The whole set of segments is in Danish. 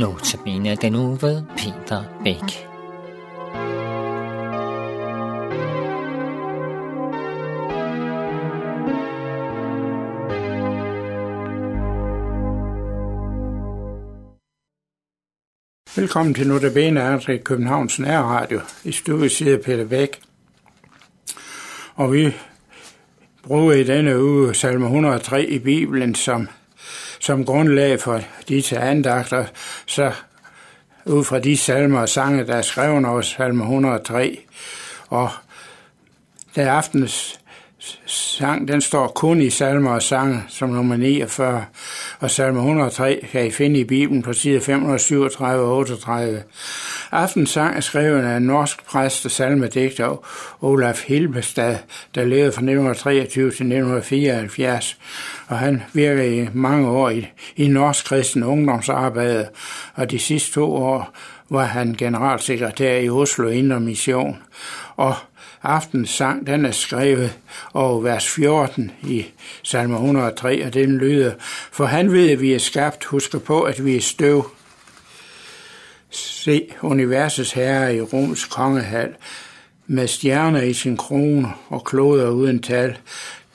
Notabene den nu ved Peter Bæk. Velkommen til Notabene Andre Københavns Nærradio i studiet sidder Peter Bæk. Og vi bruger i denne uge salme 103 i Bibelen som, som grundlag for disse andagter, så ud fra de salmer og sange, der er skrevet over salme 103. Og der aftens sang, den står kun i salmer og sange som nummer 49, og salme 103 kan I finde i Bibelen på side 537 og 38. Aftensang er skrevet af en norsk præst og salmedigter Olaf Hilbestad, der levede fra 1923 til 1974, og han virkede i mange år i, i norsk kristen ungdomsarbejde, og de sidste to år var han generalsekretær i Oslo Indre Mission. Og aftens sang, den er skrevet over vers 14 i salme 103, og den lyder, For han ved, at vi er skabt, husker på, at vi er støv. Se universets herre i Roms kongehal, med stjerner i sin krone og kloder uden tal.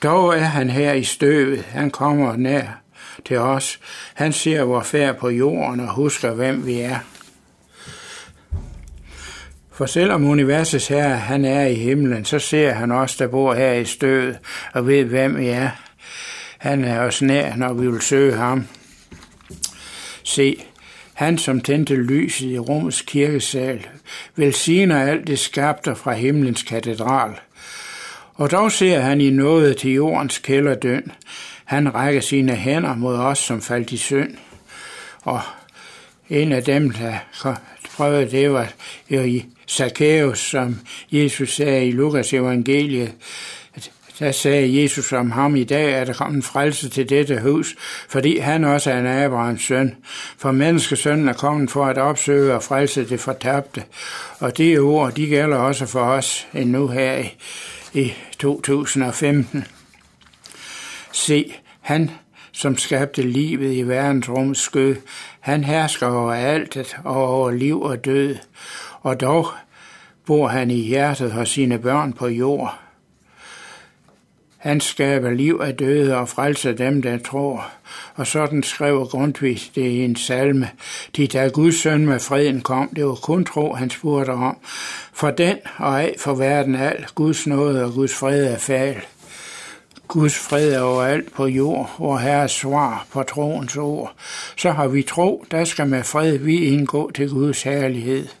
Dog er han her i støvet, han kommer nær til os. Han ser vores færd på jorden og husker, hvem vi er. For selvom universets herre, han er i himlen, så ser han os, der bor her i stødet, og ved, hvem vi er. Han er os nær, når vi vil søge ham. Se, han som tændte lyset i rummets kirkesal, velsigner alt det skabte fra himlens katedral. Og dog ser han i noget til jordens kælderdøn. Han rækker sine hænder mod os, som faldt i synd. Og en af dem, der prøvede, det var i Zacchaeus, som Jesus sagde i Lukas evangeliet, der sagde Jesus om ham i dag, at der kom en frelse til dette hus, fordi han også er en Abrahams søn. For menneskesønnen er kommet for at opsøge og frelse det fortabte. Og de ord, de gælder også for os endnu her i, i 2015. Se, han, som skabte livet i verdensrummets skød, han hersker over altet og over liv og død. Og dog bor han i hjertet hos sine børn på jord. Han skaber liv af døde og frelser dem, der tror. Og sådan skrev Grundtvig det i en salme. De da Guds søn med freden kom, det var kun tro, han spurgte om. For den og af for verden al, Guds nåde og Guds fred er fald. Guds fred er overalt på jord, hvor Herres svar på troens ord. Så har vi tro, der skal med fred vi indgå til Guds herlighed.